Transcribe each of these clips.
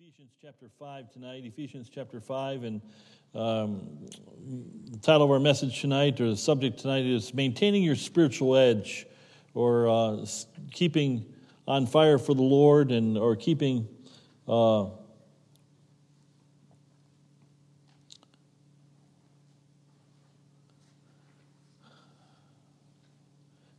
Ephesians chapter 5 tonight, Ephesians chapter 5, and um, the title of our message tonight, or the subject tonight, is Maintaining Your Spiritual Edge, or uh, keeping on fire for the Lord, and or keeping. Uh,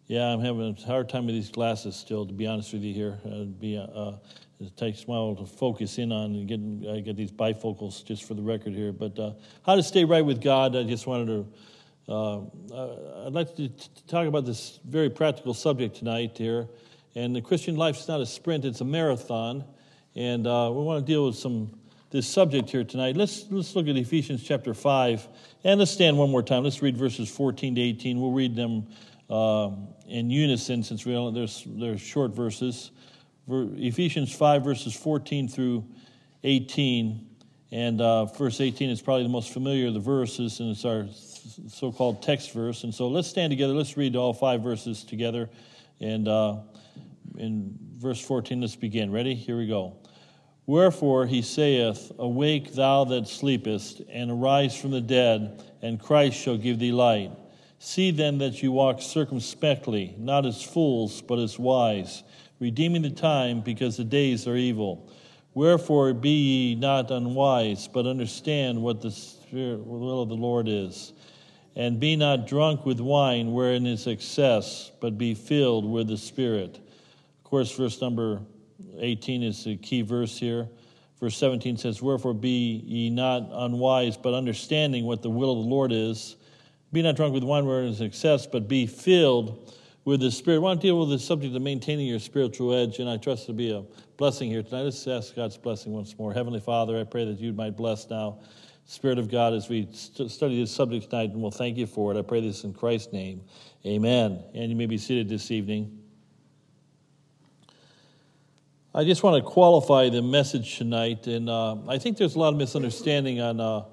yeah, I'm having a hard time with these glasses still, to be honest with you here. Uh, be, uh, it takes a while to focus in on and get, I get these bifocals just for the record here. But uh, how to stay right with God, I just wanted to, uh, uh I'd like to talk about this very practical subject tonight here. And the Christian life is not a sprint, it's a marathon. And uh, we want to deal with some this subject here tonight. Let's, let's look at Ephesians chapter 5. And let's stand one more time. Let's read verses 14 to 18. We'll read them uh, in unison since we only, there's, there's short verses. Ephesians 5, verses 14 through 18. And uh, verse 18 is probably the most familiar of the verses, and it's our so called text verse. And so let's stand together. Let's read all five verses together. And uh, in verse 14, let's begin. Ready? Here we go. Wherefore he saith, Awake, thou that sleepest, and arise from the dead, and Christ shall give thee light. See then that you walk circumspectly, not as fools, but as wise redeeming the time because the days are evil. Wherefore be ye not unwise, but understand what the spirit, will of the Lord is. And be not drunk with wine wherein is excess, but be filled with the Spirit. Of course, verse number 18 is the key verse here. Verse 17 says, Wherefore be ye not unwise, but understanding what the will of the Lord is. Be not drunk with wine wherein is excess, but be filled with the Spirit. I want to deal with the subject of maintaining your spiritual edge, and I trust to be a blessing here tonight. Let's ask God's blessing once more. Heavenly Father, I pray that you might bless now, Spirit of God, as we st- study this subject tonight, and we'll thank you for it. I pray this in Christ's name. Amen. And you may be seated this evening. I just want to qualify the message tonight, and uh, I think there's a lot of misunderstanding on. Uh,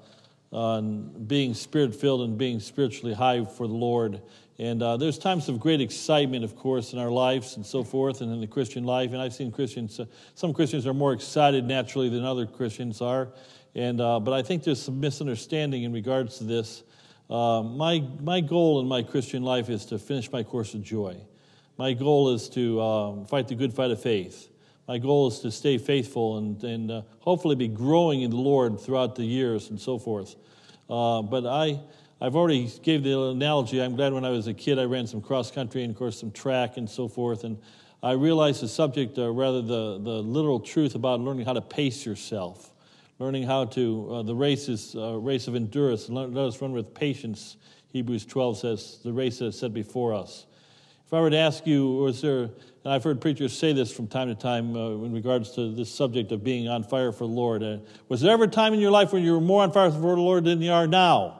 on being spirit filled and being spiritually high for the Lord. And uh, there's times of great excitement, of course, in our lives and so forth, and in the Christian life. And I've seen Christians, uh, some Christians are more excited naturally than other Christians are. And, uh, but I think there's some misunderstanding in regards to this. Uh, my, my goal in my Christian life is to finish my course of joy. My goal is to um, fight the good fight of faith. My goal is to stay faithful and, and uh, hopefully be growing in the Lord throughout the years and so forth. Uh, but I, I've already gave the analogy. I'm glad when I was a kid I ran some cross country and of course some track and so forth, and I realized the subject, uh, rather the the literal truth about learning how to pace yourself, learning how to uh, the race is a race of endurance. Let us run with patience. Hebrews 12 says the race that's set before us. If I were to ask you, was there, and I've heard preachers say this from time to time uh, in regards to this subject of being on fire for the Lord, uh, was there ever a time in your life when you were more on fire for the Lord than you are now?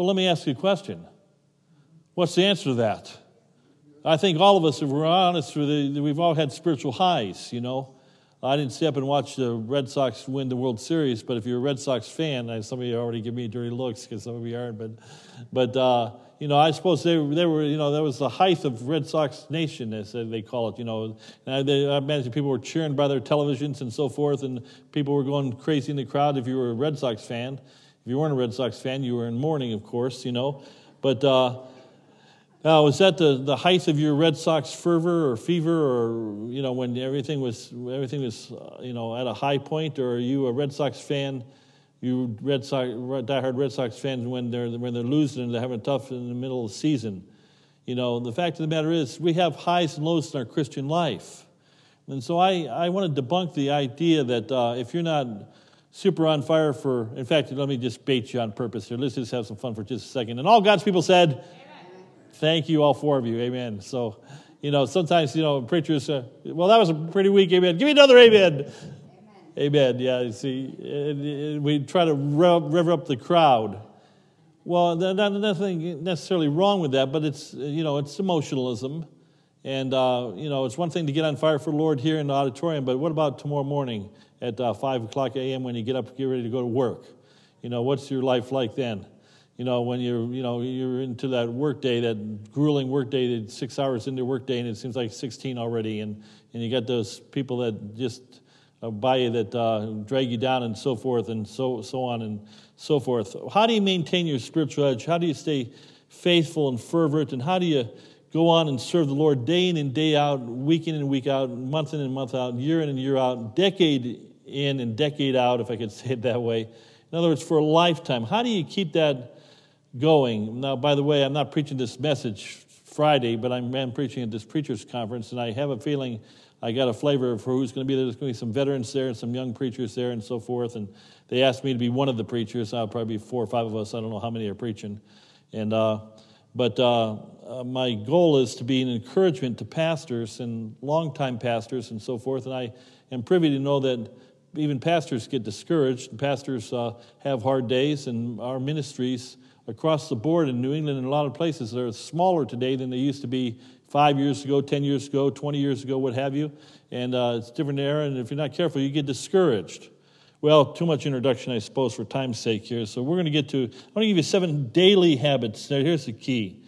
Well, let me ask you a question. What's the answer to that? I think all of us, if we're honest, we've all had spiritual highs, you know. I didn't stay up and watch the Red Sox win the World Series, but if you're a Red Sox fan, some of you already give me dirty looks because some of you aren't, but, but uh, you know, I suppose they, they were, you know, that was the height of Red Sox Nation, as they call it, you know. And they, I imagine people were cheering by their televisions and so forth, and people were going crazy in the crowd if you were a Red Sox fan. You weren't a Red Sox fan, you were in mourning, of course, you know. But uh, uh, was that the, the height of your Red Sox fervor or fever, or you know when everything was everything was uh, you know at a high point, or are you a Red Sox fan? You Red Sox diehard Red Sox fans when they're when they're losing and they're having a tough in the middle of the season. You know the fact of the matter is we have highs and lows in our Christian life, and so I I want to debunk the idea that uh, if you're not super on fire for, in fact, let me just bait you on purpose here. Let's just have some fun for just a second. And all God's people said, Amen. Thank you, all four of you. Amen. So, you know, sometimes, you know, preachers, uh, well, that was a pretty weak amen. Give me another amen. Amen. amen. Yeah, you see, we try to rev, rev up the crowd. Well, there's nothing necessarily wrong with that, but it's, you know, it's emotionalism. And, uh, you know, it's one thing to get on fire for the Lord here in the auditorium, but what about tomorrow morning? at uh, 5 o'clock a.m. when you get up, get ready to go to work. You know, what's your life like then? You know, when you're, you know, you're into that work day, that grueling work day, that six hours into work day, and it seems like 16 already, and, and you got those people that just uh, by you that uh, drag you down and so forth and so, so on and so forth. How do you maintain your spiritual edge? How do you stay faithful and fervent? And how do you go on and serve the Lord day in and day out, week in and week out, month in and month out, year in and year out, decade in and decade out, if I could say it that way? In other words, for a lifetime. How do you keep that going? Now, by the way, I'm not preaching this message Friday, but I'm, I'm preaching at this preachers' conference, and I have a feeling I got a flavor for who's going to be there. There's going to be some veterans there and some young preachers there and so forth. And they asked me to be one of the preachers. I'll probably be four or five of us. I don't know how many are preaching. And uh, but uh, uh, my goal is to be an encouragement to pastors and longtime pastors and so forth. And I am privy to know that even pastors get discouraged. Pastors uh, have hard days, and our ministries across the board in New England and a lot of places are smaller today than they used to be five years ago, 10 years ago, 20 years ago, what have you. And uh, it's different era, and if you're not careful, you get discouraged. Well, too much introduction, I suppose, for time's sake here. So we're going to get to, I'm going to give you seven daily habits. Now, here's the key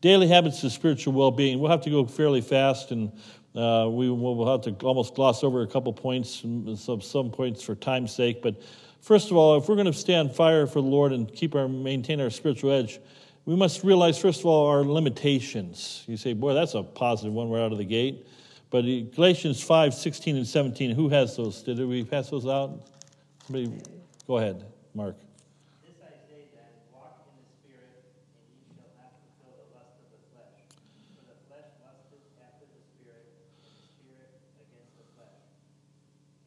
daily habits of spiritual well being. We'll have to go fairly fast, and uh, we will have to almost gloss over a couple points, some, some points for time's sake. But first of all, if we're going to stand fire for the Lord and keep our, maintain our spiritual edge, we must realize, first of all, our limitations. You say, boy, that's a positive one right out of the gate. But Galatians 5 16 and 17, who has those? Did we pass those out? Somebody, go ahead, Mark. This I say then, walk in the Spirit, and ye shall not fulfill the lust of the flesh. For the flesh lusteth after the Spirit, and the Spirit against the flesh.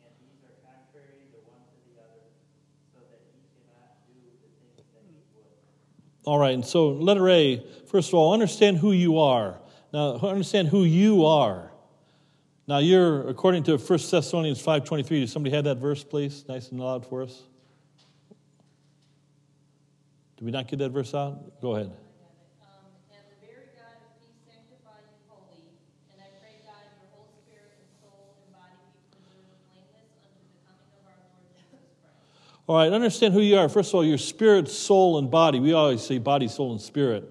And these are contrary the one to the other, so that ye cannot do the things that ye would. All right, and so letter A, first of all, understand who you are. Now, understand who you are. Now you're, according to 1 Thessalonians 5.23, does somebody have that verse, please? Nice and loud for us. Did we not get that verse out? Go ahead. Um, and the very God of peace sanctify you wholly, and I pray God your whole spirit and soul and body be preserved blameless unto the coming of our Lord Jesus Christ. All right, understand who you are. First of all, your spirit, soul, and body. We always say body, soul, and spirit.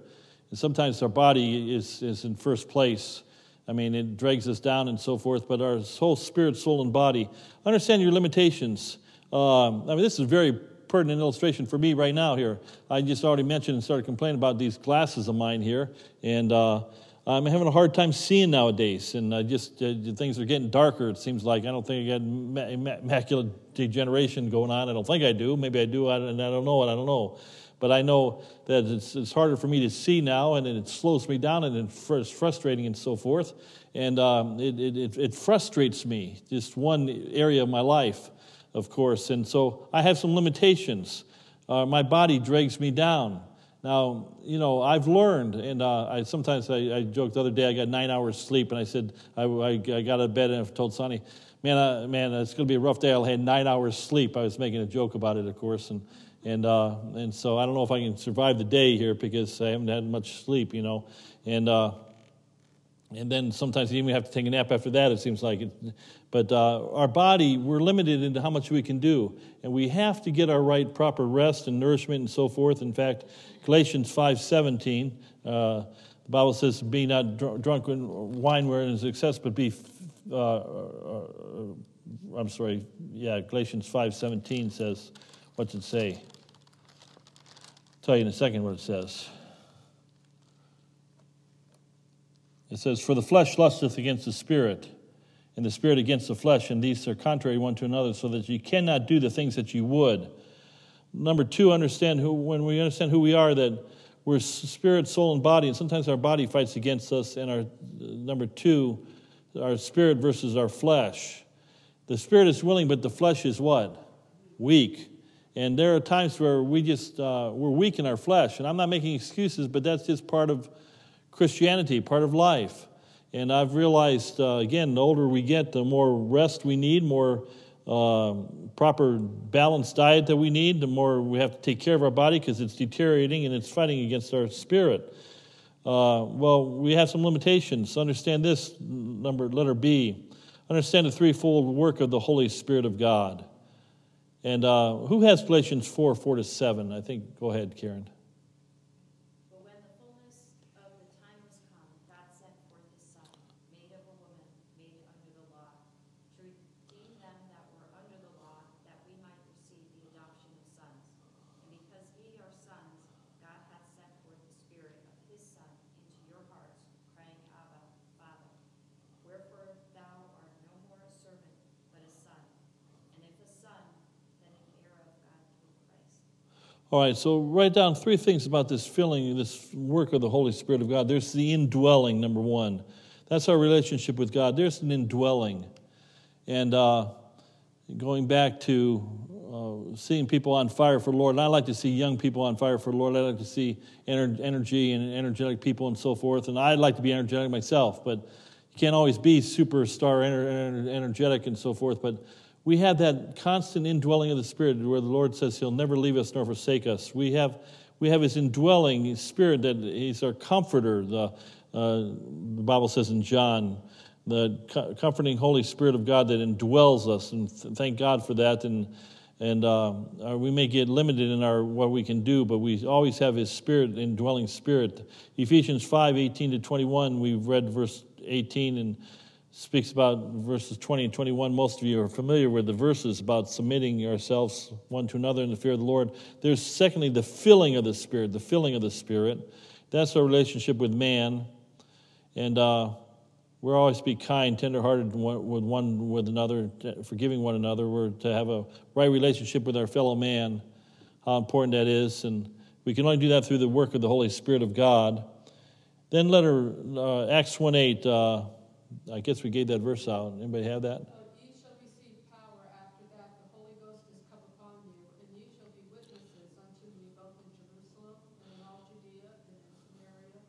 And sometimes our body is, is in first place. I mean, it drags us down and so forth, but our whole spirit, soul, and body. Understand your limitations. Um, I mean, this is a very pertinent illustration for me right now here. I just already mentioned and started complaining about these glasses of mine here, and uh, I'm having a hard time seeing nowadays, and I just uh, things are getting darker. It seems like I don't think I got macular degeneration going on. I don't think I do. Maybe I do, and I don't know. I don't know but I know that it's, it's harder for me to see now, and it slows me down, and it's frustrating and so forth. And um, it, it, it frustrates me, just one area of my life, of course. And so I have some limitations. Uh, my body drags me down. Now, you know, I've learned, and uh, I sometimes I, I, joked the other day I got nine hours sleep, and I said I, I, I got out of bed and I told Sonny, man, uh, man, it's going to be a rough day. I'll have nine hours sleep. I was making a joke about it, of course, and and, uh, and so I don't know if I can survive the day here because I haven't had much sleep, you know. And, uh, and then sometimes you even have to take a nap after that, it seems like. it. But uh, our body, we're limited into how much we can do. And we have to get our right proper rest and nourishment and so forth. In fact, Galatians 5.17, uh, the Bible says, be not dr- drunk in wine wherein is excess, but be, uh, uh, I'm sorry, yeah, Galatians 5.17 says, what's it say? I'll tell you in a second what it says. It says, For the flesh lusteth against the spirit, and the spirit against the flesh, and these are contrary one to another, so that you cannot do the things that you would. Number two, understand who, when we understand who we are, that we're spirit, soul, and body, and sometimes our body fights against us, and our uh, number two, our spirit versus our flesh. The spirit is willing, but the flesh is what? Weak. And there are times where we just, uh, we're weak in our flesh. And I'm not making excuses, but that's just part of Christianity, part of life. And I've realized, uh, again, the older we get, the more rest we need, more uh, proper balanced diet that we need, the more we have to take care of our body because it's deteriorating and it's fighting against our spirit. Uh, well, we have some limitations. Understand this, number letter B. Understand the threefold work of the Holy Spirit of God. And uh, who has Galatians 4 4 to 7? I think, go ahead, Karen. But when the fullness of the time was come, God sent forth his Son, made of a woman, made under the law, to redeem them that were All right, so write down three things about this filling, this work of the Holy Spirit of God. There's the indwelling, number one. That's our relationship with God. There's an indwelling. And uh, going back to uh, seeing people on fire for the Lord, and I like to see young people on fire for the Lord. I like to see ener- energy and energetic people and so forth. And I'd like to be energetic myself, but you can't always be superstar ener- energetic and so forth. But we have that constant indwelling of the Spirit where the Lord says He'll never leave us nor forsake us. We have, we have His indwelling Spirit that He's our comforter. The, uh, the Bible says in John, the co- comforting Holy Spirit of God that indwells us, and th- thank God for that. And and uh, we may get limited in our what we can do, but we always have His Spirit, indwelling Spirit. Ephesians five eighteen to twenty one. We've read verse eighteen and speaks about verses 20 and 21. Most of you are familiar with the verses about submitting ourselves one to another in the fear of the Lord. There's secondly the filling of the Spirit, the filling of the Spirit. That's our relationship with man. And uh, we're always to be kind, tenderhearted with one with another, forgiving one another. We're to have a right relationship with our fellow man, how important that is. And we can only do that through the work of the Holy Spirit of God. Then letter uh, Acts 1 8. Uh, I guess we gave that verse out. Anybody have that? But ye shall receive power after that the Holy Ghost is come upon you, and ye shall be witnesses unto me both in Jerusalem and in all Judea and in Samaria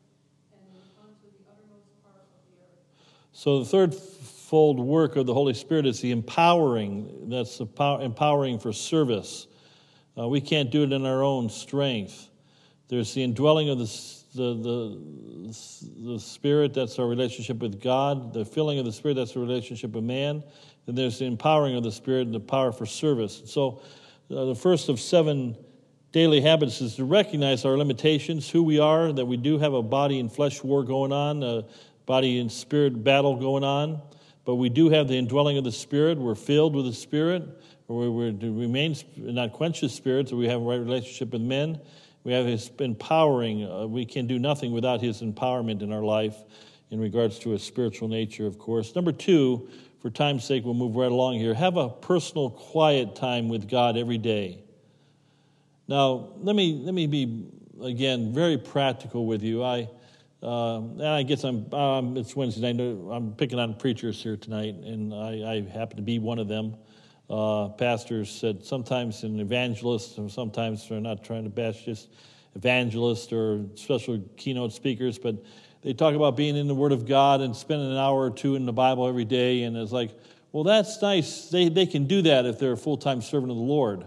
and in unto the uttermost part of the earth. So the third fold work of the Holy Spirit is the empowering. That's the pow- empowering for service. Uh, we can't do it in our own strength. There's the indwelling of the, the, the, the Spirit, that's our relationship with God. The filling of the Spirit, that's our relationship with man. Then there's the empowering of the Spirit and the power for service. So uh, the first of seven daily habits is to recognize our limitations, who we are, that we do have a body and flesh war going on, a body and spirit battle going on. But we do have the indwelling of the Spirit. We're filled with the Spirit. We're, we're to remain, not quench the Spirit, so we have a right relationship with men. We have His empowering. Uh, we can do nothing without His empowerment in our life in regards to His spiritual nature, of course. Number two, for time's sake, we'll move right along here. Have a personal, quiet time with God every day. Now, let me, let me be, again, very practical with you. I, uh, and I guess I'm, um, it's Wednesday night. I'm picking on preachers here tonight, and I, I happen to be one of them. Uh, pastors said sometimes an evangelist, and sometimes they're not trying to bash just evangelists or special keynote speakers, but they talk about being in the Word of God and spending an hour or two in the Bible every day. And it's like, well, that's nice. They, they can do that if they're a full time servant of the Lord.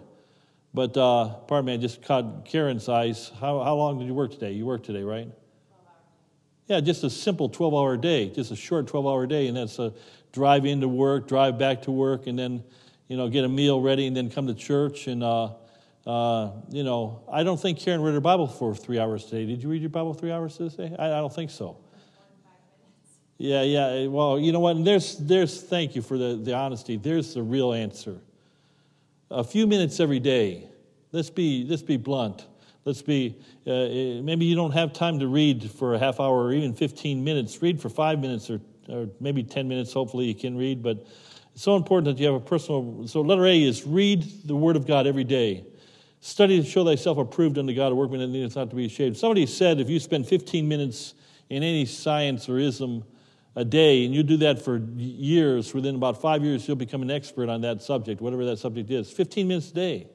But, uh, pardon me, I just caught Karen's eyes. How, how long did you work today? You worked today, right? Yeah, just a simple 12 hour day, just a short 12 hour day. And that's a drive into work, drive back to work, and then, you know, get a meal ready and then come to church. And, uh, uh, you know, I don't think Karen read her Bible for three hours today. Did you read your Bible three hours today? I, I don't think so. Yeah, yeah. Well, you know what? And there's, there's, thank you for the, the honesty. There's the real answer. A few minutes every day. Let's be, let's be blunt. Let's be, uh, uh, maybe you don't have time to read for a half hour or even 15 minutes. Read for five minutes or, or maybe 10 minutes. Hopefully you can read. But it's so important that you have a personal. So, letter A is read the Word of God every day. Study to show thyself approved unto God, a workman that needeth not to be ashamed. Somebody said if you spend 15 minutes in any science or ism a day, and you do that for years, within about five years, you'll become an expert on that subject, whatever that subject is. 15 minutes a day.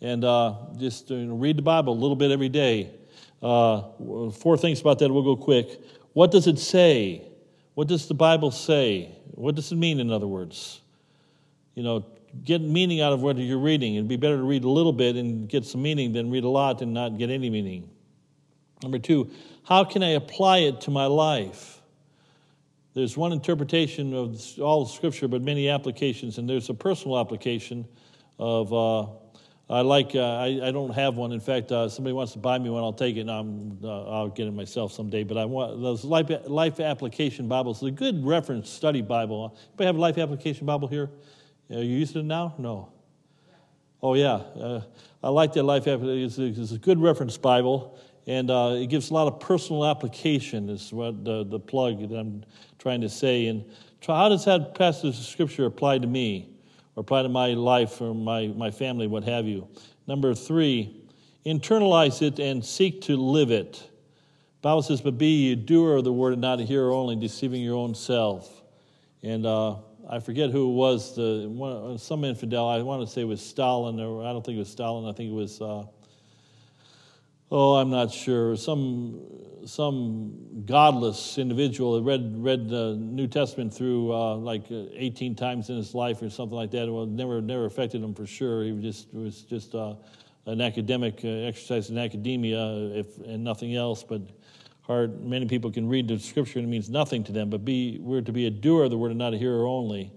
And uh, just you know, read the Bible a little bit every day. Uh, four things about that, we'll go quick. What does it say? What does the Bible say? What does it mean, in other words? You know, get meaning out of what you're reading. It'd be better to read a little bit and get some meaning than read a lot and not get any meaning. Number two, how can I apply it to my life? There's one interpretation of all of Scripture, but many applications, and there's a personal application of. Uh, I like. Uh, I, I don't have one. In fact, uh, somebody wants to buy me one. I'll take it. And I'm, uh, I'll get it myself someday. But I want those life life application Bibles. A good reference study Bible. Anybody have a life application Bible here? Are you using it now? No. Oh yeah, uh, I like that life application. It's, it's a good reference Bible, and uh, it gives a lot of personal application. Is what the, the plug that I'm trying to say. And how does that passage of scripture apply to me, or apply to my life, or my my family, what have you? Number three, internalize it and seek to live it. Bible says, "But be a doer of the word, and not a hearer only, deceiving your own self." And uh, I forget who it was. The one, some infidel. I want to say it was Stalin, or I don't think it was Stalin. I think it was. Uh, oh, I'm not sure. Some some godless individual that read read the New Testament through uh, like uh, 18 times in his life or something like that. Well, never never affected him for sure. He was just was just uh, an academic uh, exercise in academia, if and nothing else. But hard. Many people can read the scripture and it means nothing to them. But be we're to be a doer of the word and not a hearer only,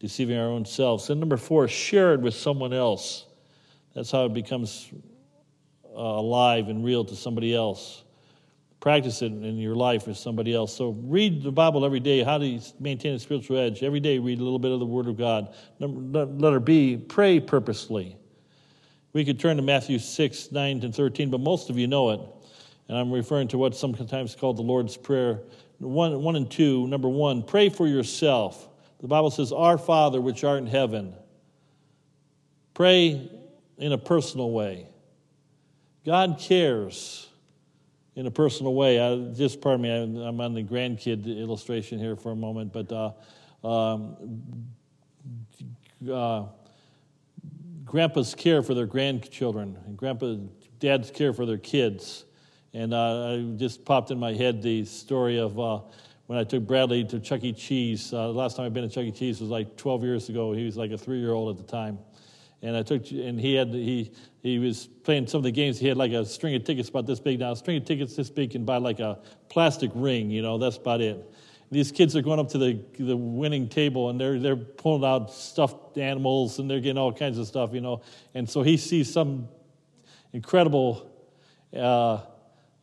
deceiving our own selves. And number four, share it with someone else. That's how it becomes uh, alive and real to somebody else. Practice it in your life with somebody else. So read the Bible every day. How do you maintain a spiritual edge? Every day, read a little bit of the Word of God. Letter B, pray purposely. We could turn to Matthew 6, 9, to 13, but most of you know it. And I'm referring to what's sometimes called the Lord's Prayer. One, one and two. Number one, pray for yourself. The Bible says, Our Father which art in heaven. Pray in a personal way. God cares in a personal way. I, just pardon me, I, am on the grandkid illustration here for a moment, but uh, um, uh, grandpas care for their grandchildren, and grandpa, dads care for their kids. And uh, I just popped in my head the story of uh, when I took Bradley to Chuck E. Cheese. Uh, the last time I'd been to Chuck E. Cheese was like 12 years ago. He was like a three year old at the time. And I took, and he had, he, he was playing some of the games. He had like a string of tickets about this big. Now, a string of tickets this big can buy like a plastic ring, you know, that's about it. These kids are going up to the, the winning table and they're, they're pulling out stuffed animals and they're getting all kinds of stuff, you know. And so he sees some incredible uh,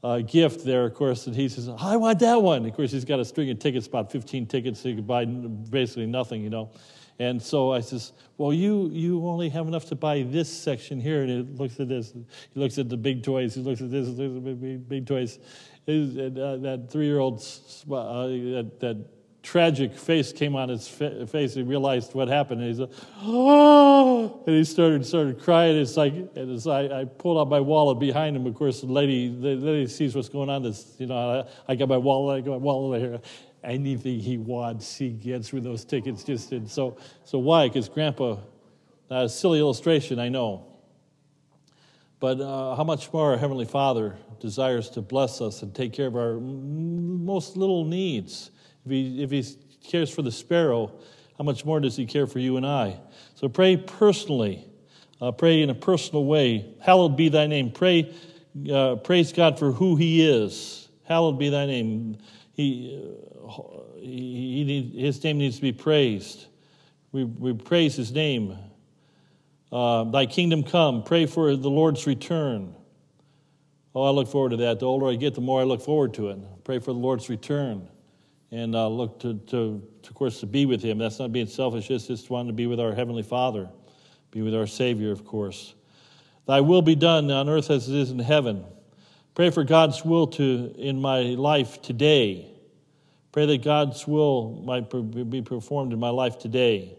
uh, gift there, of course, and he says, I want that one. Of course, he's got a string of tickets, about 15 tickets, so he could buy basically nothing, you know. And so I says, well, you, you only have enough to buy this section here. And he looks at this. He looks at the big toys. He looks at this. He looks at the big, big toys. And, uh, that three-year-old, uh, that, that tragic face came on his fa- face. He realized what happened. And he said, "Oh!" And he started started crying. It's like, and as I, I pulled out my wallet behind him, of course, the lady the lady sees what's going on. This, you know, I, I got my wallet. I got my wallet here. Anything he wants, he gets with those tickets. Just and so so why? Because Grandpa, that's a silly illustration, I know. But uh, how much more our Heavenly Father desires to bless us and take care of our most little needs if he, if he cares for the sparrow, how much more does he care for you and I? So pray personally. Uh, pray in a personal way. Hallowed be thy name. Pray, uh, praise God for who he is. Hallowed be thy name. He, he need, his name needs to be praised. We, we praise his name. Uh, thy kingdom come. Pray for the Lord's return. Oh, I look forward to that. The older I get, the more I look forward to it. Pray for the Lord's return and uh, look to, to, to, of course, to be with Him. That's not being selfish, it's just wanting to be with our Heavenly Father, be with our Savior, of course. Thy will be done on earth as it is in heaven. Pray for God's will to in my life today. Pray that God's will might be performed in my life today.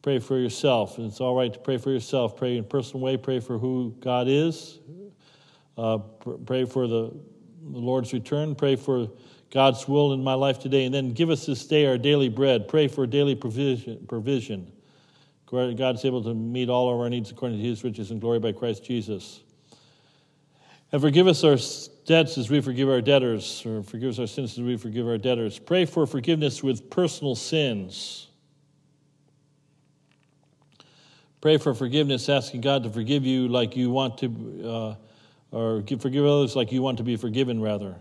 Pray for yourself. It's all right to pray for yourself. Pray in a personal way. Pray for who God is. Uh, pray for the, the Lord's return. Pray for God's will in my life today. And then give us this day our daily bread. Pray for daily provision. provision. God's able to meet all of our needs according to his riches and glory by Christ Jesus. And forgive us our debts as we forgive our debtors, or forgive us our sins as we forgive our debtors. Pray for forgiveness with personal sins. Pray for forgiveness, asking God to forgive you like you want to, uh, or forgive others like you want to be forgiven, rather.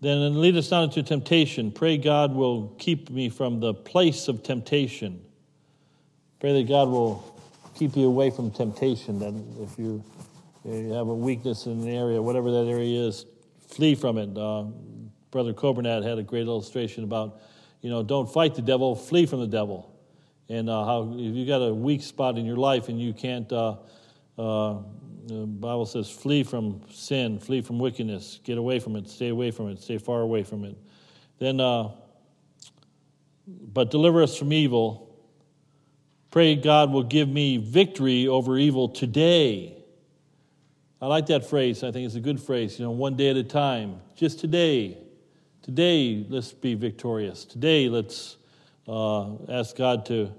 Then lead us not into temptation. Pray God will keep me from the place of temptation. Pray that God will keep you away from temptation. That if you, you have a weakness in an area, whatever that area is, flee from it. Uh, Brother Coburnat had a great illustration about, you know, don't fight the devil, flee from the devil. And uh, how if you've got a weak spot in your life and you can't uh, uh the Bible says, flee from sin, flee from wickedness, get away from it, stay away from it, stay far away from it. Then, uh, but deliver us from evil. Pray God will give me victory over evil today. I like that phrase. I think it's a good phrase. You know, one day at a time. Just today. Today, let's be victorious. Today, let's uh, ask God to,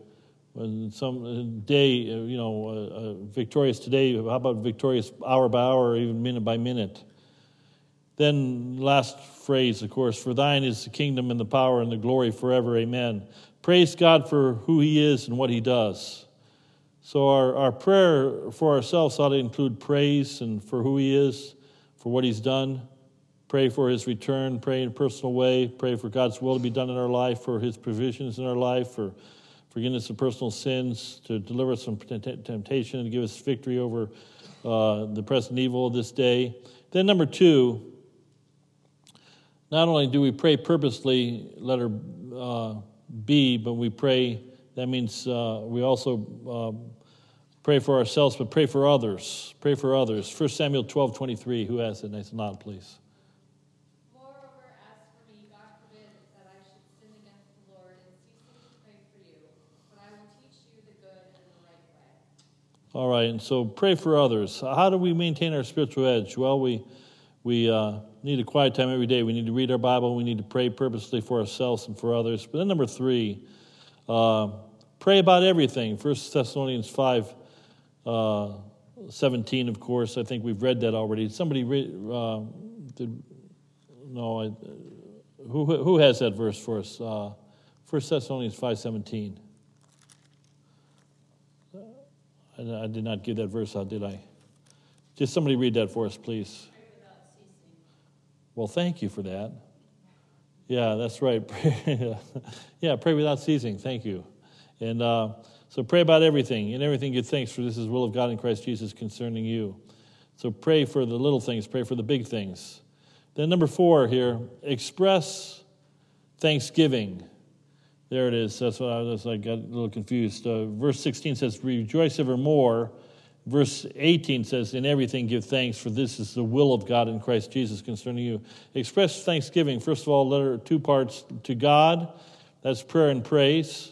when some day, uh, you know, uh, uh, victorious today. How about victorious hour by hour, or even minute by minute? Then, last phrase, of course, for thine is the kingdom and the power and the glory forever. Amen. Praise God for who he is and what he does. So, our, our prayer for ourselves ought to include praise and for who He is, for what He's done. Pray for His return, pray in a personal way, pray for God's will to be done in our life, for His provisions in our life, for forgiveness of personal sins, to deliver us from temptation and give us victory over uh, the present evil of this day. Then, number two, not only do we pray purposely, letter uh, B, but we pray, that means uh, we also uh, Pray for ourselves, but pray for others. Pray for others. 1 Samuel 12 23. Who has it? Nice nod, please. Moreover, as for me, God forbid that I should sin against the Lord in ceasing to pray for you, but I will teach you the good and the right way. All right, and so pray for others. How do we maintain our spiritual edge? Well, we we uh, need a quiet time every day. We need to read our Bible. We need to pray purposely for ourselves and for others. But then number three, uh, pray about everything. First Thessalonians five uh, 17, of course. I think we've read that already. Somebody uh, did, no, I, who, who has that verse for us? Uh, 1 Thessalonians 5.17. I, I did not give that verse out, did I? Just somebody read that for us, please. Well, thank you for that. Yeah, that's right. yeah, pray without ceasing. Thank you. And uh, so pray about everything. and everything give thanks, for this is the will of God in Christ Jesus concerning you. So pray for the little things, pray for the big things. Then, number four here, express thanksgiving. There it is. That's what I was. I got a little confused. Uh, verse 16 says, "Rejoice evermore." Verse 18 says, "In everything give thanks, for this is the will of God in Christ Jesus concerning you." Express thanksgiving. First of all, letter two parts to God. That's prayer and praise.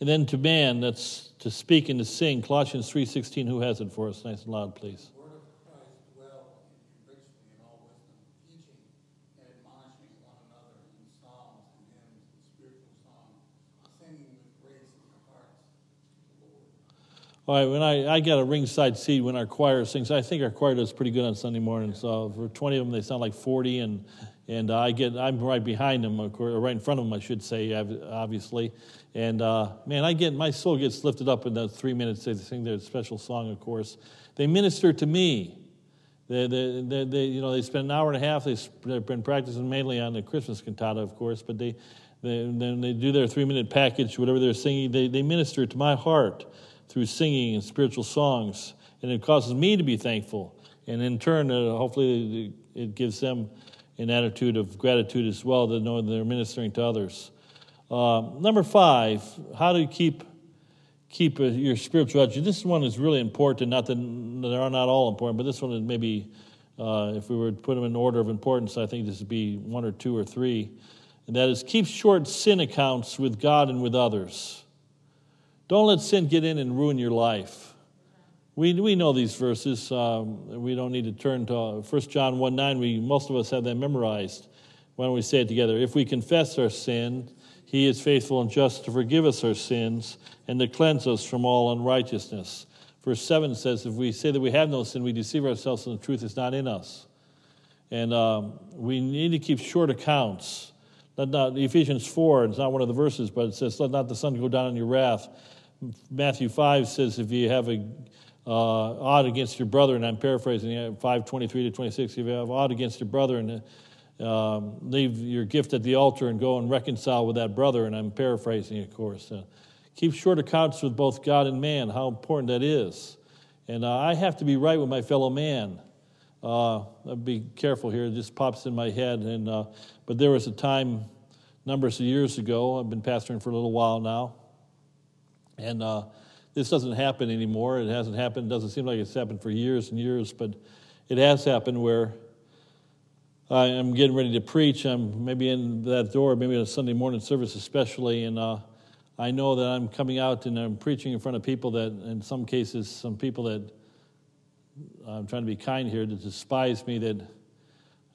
And then to man, that's to speak and to sing. Colossians 3.16, who has it for us? Nice and loud, please. All right, when I, I got a ringside seat when our choir sings, I think our choir does pretty good on Sunday mornings. So for 20 of them, they sound like 40, and and uh, I get I'm right behind them, of course, or right in front of them, I should say, obviously. And uh, man, I get my soul gets lifted up in those three minutes. They sing their special song, of course. They minister to me. They, they, they, they, you know, they spend an hour and a half. They've been practicing mainly on the Christmas cantata, of course, but they, they then they do their three minute package, whatever they're singing. They, they minister to my heart through singing and spiritual songs, and it causes me to be thankful. And in turn, uh, hopefully, it gives them an attitude of gratitude as well to know they're ministering to others. Uh, number five, how do you keep keep uh, your spirituality? This one is really important. Not that they are not all important, but this one is maybe, uh, if we were to put them in order of importance, I think this would be one or two or three. And that is keep short sin accounts with God and with others. Don't let sin get in and ruin your life. We, we know these verses. Um, we don't need to turn to 1 John 1 9. We, most of us have that memorized. Why don't we say it together? If we confess our sin, he is faithful and just to forgive us our sins and to cleanse us from all unrighteousness. Verse 7 says, If we say that we have no sin, we deceive ourselves and the truth is not in us. And um, we need to keep short accounts. Let not, Ephesians 4, it's not one of the verses, but it says, Let not the sun go down on your wrath. Matthew 5 says, If you have a uh, odd against your brother, and I'm paraphrasing 523 to 26, if you have odd against your brother, and uh, um, leave your gift at the altar and go and reconcile with that brother, and I'm paraphrasing, of course. Uh, keep short accounts with both God and man, how important that is. And uh, I have to be right with my fellow man. Uh, I'll be careful here, it just pops in my head. And, uh, but there was a time, numbers of years ago, I've been pastoring for a little while now, and this doesn't happen anymore. It hasn't happened, doesn't seem like it's happened for years and years, but it has happened where I am getting ready to preach. I'm maybe in that door, maybe a Sunday morning service especially, and uh, I know that I'm coming out and I'm preaching in front of people that, in some cases, some people that I'm trying to be kind here, that despise me, that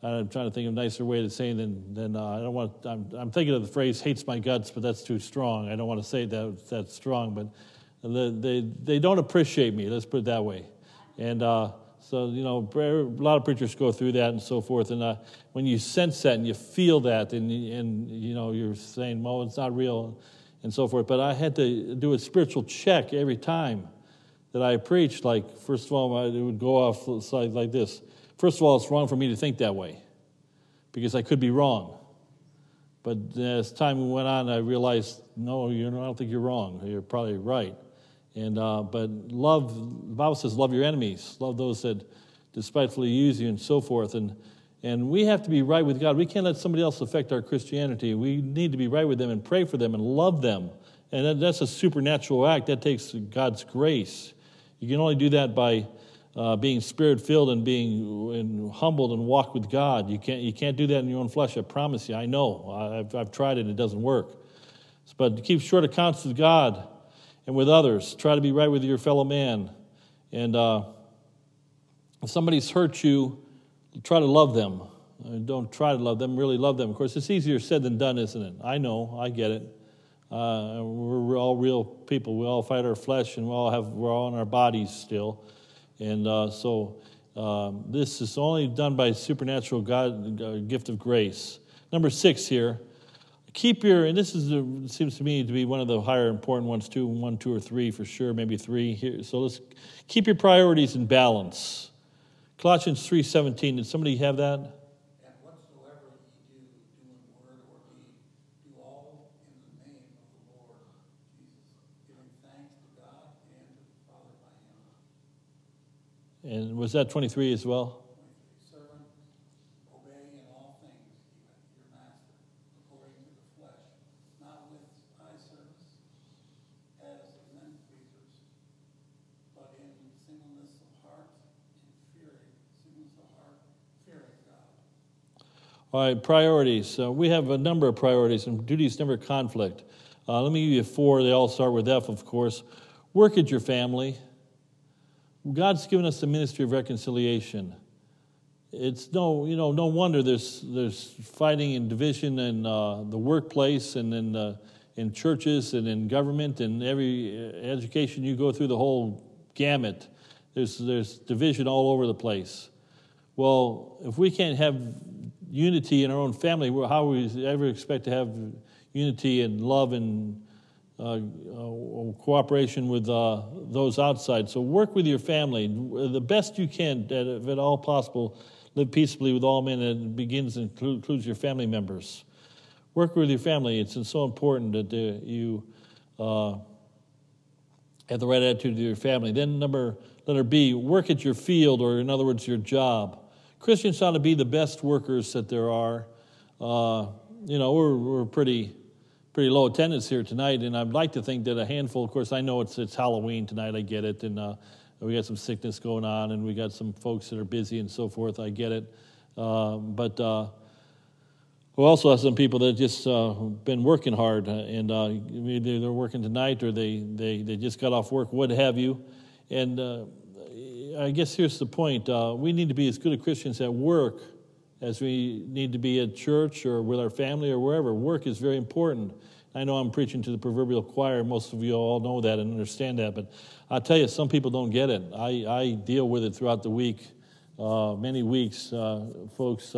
I'm trying to think of a nicer way to say than, than uh, I don't want, I'm, I'm thinking of the phrase hates my guts, but that's too strong. I don't want to say that that's strong, but they, they don't appreciate me, let's put it that way. And uh, so, you know, a lot of preachers go through that and so forth. And uh, when you sense that and you feel that, and, and, you know, you're saying, well, it's not real, and so forth. But I had to do a spiritual check every time that I preached. Like, first of all, it would go off like, this. First of all, it's wrong for me to think that way because I could be wrong. But as time went on, I realized, no, you I don't think you're wrong. You're probably right. And uh, but love, the Bible says, love your enemies, love those that despitefully use you, and so forth. And and we have to be right with God. We can't let somebody else affect our Christianity. We need to be right with them and pray for them and love them. And that's a supernatural act. That takes God's grace. You can only do that by uh, being spirit filled and being and humbled and walk with God. You can't, you can't do that in your own flesh, I promise you. I know. I've, I've tried it and it doesn't work. But keep short accounts with God and with others. Try to be right with your fellow man. And uh, if somebody's hurt you, try to love them. Uh, don't try to love them, really love them. Of course, it's easier said than done, isn't it? I know, I get it. Uh, we're all real people. We all fight our flesh, and we all have we're all in our bodies still. And uh, so, um, this is only done by supernatural God uh, gift of grace. Number six here, keep your and this is a, seems to me to be one of the higher important ones too. One, two, or three for sure, maybe three here. So let's keep your priorities in balance. Colossians 3.17, did somebody have that? And whatsoever ye do, do in word or deed, do all in the name of the Lord Jesus, giving thanks to God and to the Father by him. And was that 23 as well? 23. Servant, obey in all things even your master, according to the flesh, not with eye service, as men pleasers, but in singleness of heart, in fearing, singleness of heart, fearing God. All right, priorities. Uh, we have a number of priorities, and duties never conflict. Uh, let me give you four. They all start with F, of course. Work at your family. God's given us the ministry of reconciliation. It's no, you know, no wonder there's there's fighting and division in uh, the workplace and in uh, in churches and in government and every uh, education you go through the whole gamut. There's there's division all over the place. Well, if we can't have unity in our own family, how we ever expect to have unity and love and uh, uh, cooperation with uh, those outside? So work with your family the best you can, if at all possible. Live peaceably with all men, and it begins and includes your family members. Work with your family. It's so important that uh, you uh, have the right attitude to your family. Then number letter B, work at your field, or in other words, your job. Christians ought to be the best workers that there are. Uh, you know, we're, we're pretty pretty low attendance here tonight, and I'd like to think that a handful. Of course, I know it's it's Halloween tonight. I get it, and uh, we got some sickness going on, and we got some folks that are busy and so forth. I get it, uh, but. Uh, we also have some people that just uh, been working hard, uh, and uh, maybe they're working tonight, or they, they, they just got off work, what have you. And I guess here's the point: uh, we need to be as good as Christians at work as we need to be at church or with our family or wherever. Work is very important. I know I'm preaching to the proverbial choir. Most of you all know that and understand that, but I tell you, some people don't get it. I, I deal with it throughout the week, uh, many weeks. folks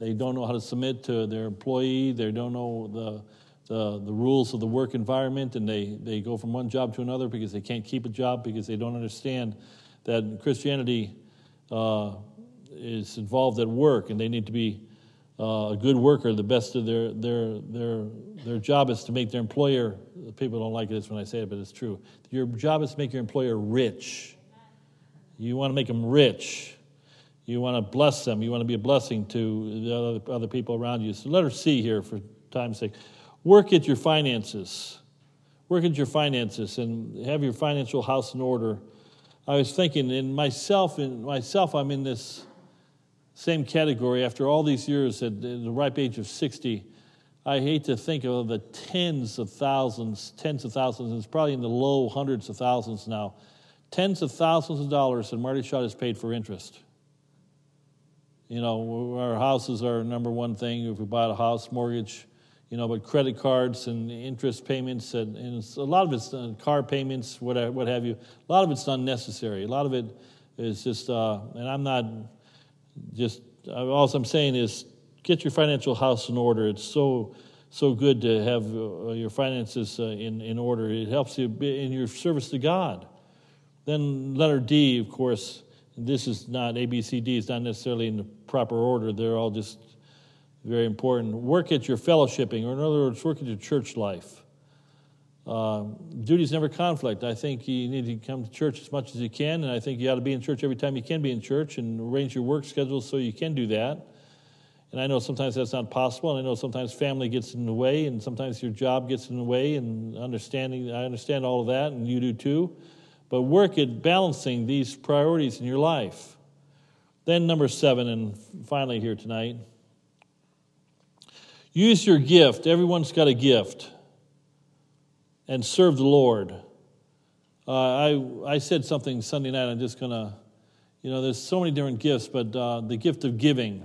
they don't know how to submit to their employee. They don't know the, the, the, rules of the work environment, and they, they go from one job to another because they can't keep a job because they don't understand that Christianity uh, is involved at work, and they need to be uh, a good worker. The best of their, their, their, their job is to make their employer, people don't like this when I say it, but it's true. Your job is to make your employer rich. You want to make them rich. You want to bless them. You want to be a blessing to the other, other people around you. So let her see here for time's sake. Work at your finances. Work at your finances and have your financial house in order. I was thinking in myself, in myself, I'm in this same category after all these years at the ripe age of 60. I hate to think of the tens of thousands, tens of thousands, it's probably in the low hundreds of thousands now tens of thousands of dollars that Marty Shott has paid for interest. You know, our houses are number one thing. If we buy a house, mortgage, you know, but credit cards and interest payments, and, and a lot of it's uh, car payments, what, what have you. A lot of it's unnecessary. A lot of it is just, uh, and I'm not just, all I'm saying is get your financial house in order. It's so, so good to have uh, your finances uh, in, in order. It helps you in your service to God. Then letter D, of course, this is not ABCD, it's not necessarily in the proper order. They're all just very important. Work at your fellowshipping, or in other words, work at your church life. Uh, duties never conflict. I think you need to come to church as much as you can, and I think you ought to be in church every time you can be in church and arrange your work schedule so you can do that. And I know sometimes that's not possible, and I know sometimes family gets in the way, and sometimes your job gets in the way, and understanding, I understand all of that, and you do too. But work at balancing these priorities in your life. Then, number seven, and finally here tonight, use your gift. Everyone's got a gift and serve the Lord. Uh, I, I said something Sunday night. I'm just going to, you know, there's so many different gifts, but uh, the gift of giving.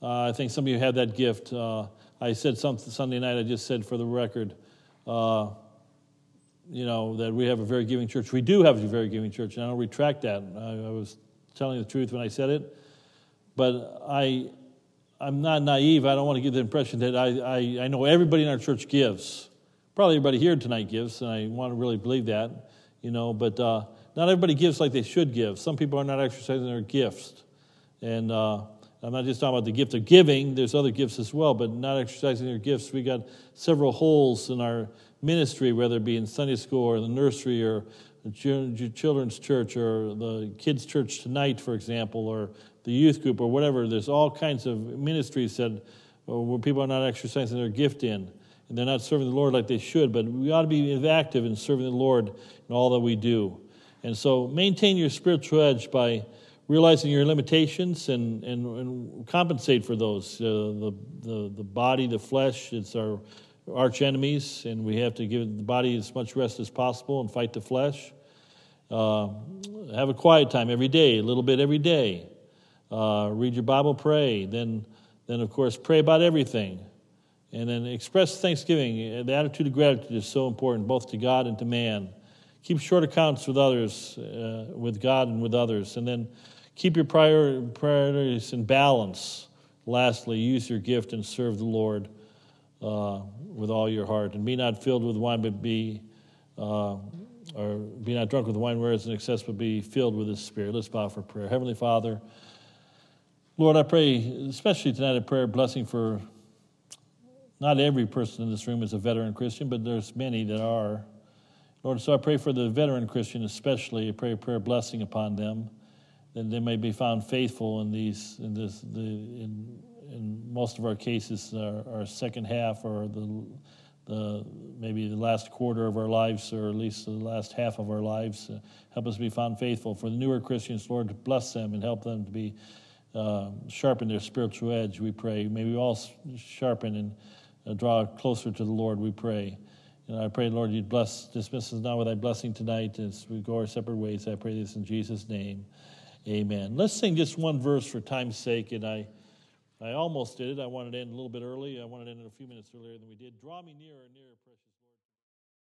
Uh, I think some of you have that gift. Uh, I said something Sunday night, I just said for the record, uh, you know, that we have a very giving church. We do have a very giving church, and I don't retract that. I, I was telling the truth when I said it. But I, I'm not naive. I don't want to give the impression that I, I, I know everybody in our church gives. Probably everybody here tonight gives, and I want to really believe that, you know, but uh, not everybody gives like they should give. Some people are not exercising their gifts. And uh, I'm not just talking about the gift of giving, there's other gifts as well, but not exercising their gifts. We got several holes in our ministry, whether it be in Sunday school or the nursery or the children's church or the kids' church tonight, for example, or the youth group or whatever. There's all kinds of ministries that uh, where people are not exercising their gift in and they're not serving the Lord like they should, but we ought to be active in serving the Lord in all that we do. And so maintain your spiritual edge by realizing your limitations and, and, and compensate for those. Uh, the, the, the body, the flesh, it's our arch enemies, and we have to give the body as much rest as possible and fight the flesh. Uh, have a quiet time every day, a little bit every day. Uh, read your Bible, pray. Then, then, of course, pray about everything. And then express thanksgiving. The attitude of gratitude is so important, both to God and to man. Keep short accounts with others, uh, with God and with others. And then keep your prior, priorities in balance. Lastly, use your gift and serve the Lord uh, with all your heart. And be not filled with wine, but be, uh, or be not drunk with wine, whereas in excess, but be filled with the Spirit. Let's bow for prayer. Heavenly Father, Lord, I pray, especially tonight, a prayer blessing for not every person in this room is a veteran Christian, but there's many that are. Lord, so I pray for the veteran Christian especially. I pray a prayer blessing upon them, that they may be found faithful in these, in this, the, in, in most of our cases, our, our second half or the, the maybe the last quarter of our lives, or at least the last half of our lives. Uh, help us be found faithful. For the newer Christians, Lord, bless them and help them to be uh, sharpen their spiritual edge. We pray. May we all sharpen and uh, draw closer to the Lord, we pray. And I pray, Lord, you'd bless, dismiss us now with thy blessing tonight as we go our separate ways. I pray this in Jesus' name. Amen. Let's sing just one verse for time's sake, and I, I almost did it. I wanted to end a little bit early. I wanted to end a few minutes earlier than we did. Draw me nearer, nearer, precious.